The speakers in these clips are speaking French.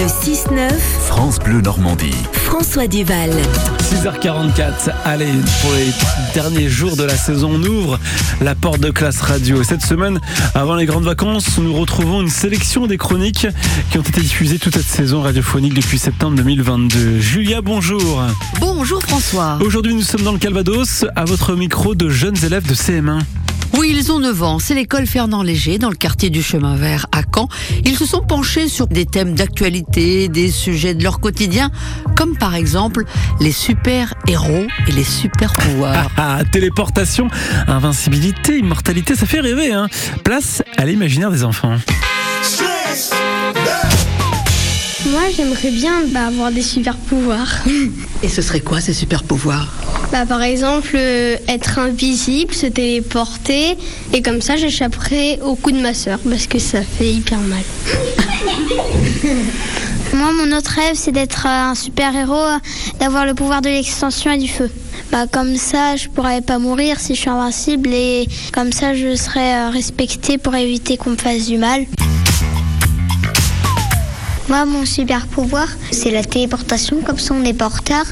Le 6-9, France Bleu Normandie. François Duval. 6h44, allez, pour les derniers jours de la saison, on ouvre la porte de classe radio. Et cette semaine, avant les grandes vacances, nous retrouvons une sélection des chroniques qui ont été diffusées toute cette saison radiophonique depuis septembre 2022. Julia, bonjour. Bonjour François. Aujourd'hui, nous sommes dans le Calvados, à votre micro de jeunes élèves de CM1. Oui, ils ont 9 ans. C'est l'école Fernand Léger dans le quartier du Chemin Vert à Caen. Ils se sont penchés sur des thèmes d'actualité, des sujets de leur quotidien, comme par exemple les super-héros et les super-pouvoirs. Ah, téléportation, invincibilité, immortalité, ça fait rêver, hein. Place à l'imaginaire des enfants. Moi, j'aimerais bien bah, avoir des super pouvoirs. Et ce serait quoi ces super pouvoirs Bah, par exemple, euh, être invisible, se téléporter, et comme ça, j'échapperai au coup de ma soeur parce que ça fait hyper mal. Moi, mon autre rêve, c'est d'être euh, un super-héros, euh, d'avoir le pouvoir de l'extension et du feu. Bah, comme ça, je pourrais pas mourir si je suis invincible et comme ça, je serais euh, respecté pour éviter qu'on me fasse du mal. Moi, mon super pouvoir, c'est la téléportation, comme ça on n'est pas en retard.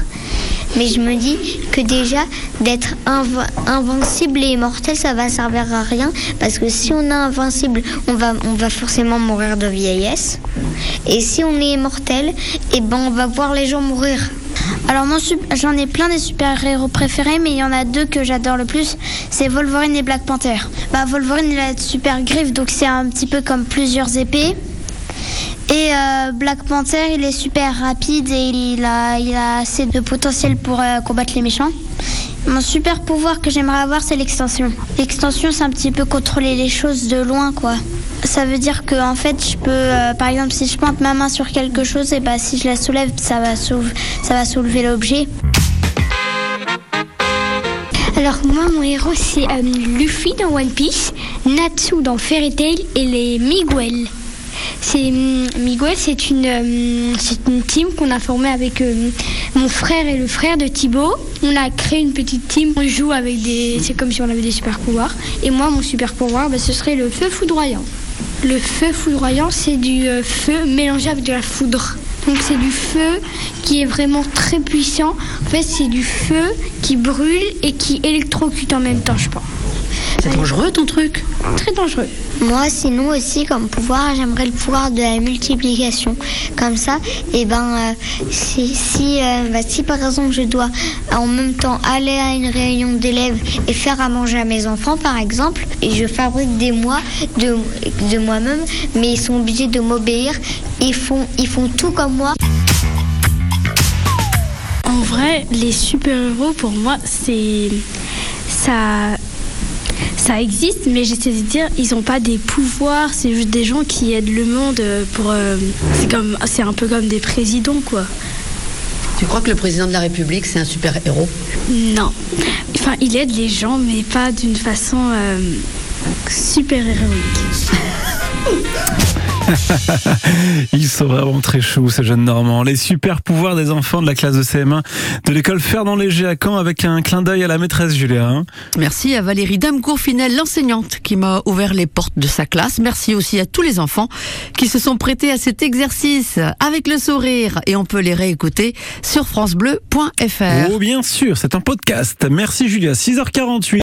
Mais je me dis que déjà, d'être inv- invincible et immortel, ça va servir à rien. Parce que si on est invincible, on va, forcément mourir de vieillesse. Et si on est immortel, eh ben, on va voir les gens mourir. Alors j'en ai plein des super-héros préférés, mais il y en a deux que j'adore le plus, c'est Wolverine et Black Panther. Bah Wolverine il a de super griffes, donc c'est un petit peu comme plusieurs épées. Et euh, Black Panther, il est super rapide et il a, assez de potentiel pour euh, combattre les méchants. Mon super pouvoir que j'aimerais avoir, c'est l'extension. L'extension, c'est un petit peu contrôler les choses de loin, quoi. Ça veut dire que en fait, je peux, euh, par exemple, si je pointe ma main sur quelque chose, et bah si je la soulève, ça va, soulever, ça va soulever l'objet. Alors, moi, mon héros, c'est Luffy dans One Piece, Natsu dans Fairy Tail et les Miguel. C'est hum, Miguel, c'est une, euh, c'est une team qu'on a formée avec euh, mon frère et le frère de Thibaut. On a créé une petite team. On joue avec des, c'est comme si on avait des super pouvoirs. Et moi, mon super pouvoir, bah, ce serait le feu foudroyant. Le feu foudroyant, c'est du euh, feu mélangé avec de la foudre. Donc c'est du feu qui est vraiment très puissant. En fait, c'est du feu qui brûle et qui électrocute en même temps, je pense. C'est dangereux ton truc Très dangereux. Moi, sinon aussi, comme pouvoir, j'aimerais le pouvoir de la multiplication. Comme ça, et ben, euh, si, si, euh, bah, si par exemple je dois en même temps aller à une réunion d'élèves et faire à manger à mes enfants, par exemple, et je fabrique des mois de, de moi-même, mais ils sont obligés de m'obéir. Ils font, ils font tout comme moi. En vrai, les super-héros, pour moi, c'est. Ça. Ça existe, mais j'essaie de dire, ils n'ont pas des pouvoirs, c'est juste des gens qui aident le monde pour. euh, c'est comme, c'est un peu comme des présidents, quoi. Tu crois que le président de la République c'est un super héros? Non. Enfin, il aide les gens, mais pas d'une façon euh, super héroïque. Ils sont vraiment très choux, ces jeunes Normands. Les super pouvoirs des enfants de la classe de CM1 de l'école Fernand Léger à Caen avec un clin d'œil à la maîtresse Julia. hein. Merci à Valérie Damcourt-Finel, l'enseignante, qui m'a ouvert les portes de sa classe. Merci aussi à tous les enfants qui se sont prêtés à cet exercice avec le sourire. Et on peut les réécouter sur francebleu.fr. Oh bien sûr, c'est un podcast. Merci Julia. 6h48.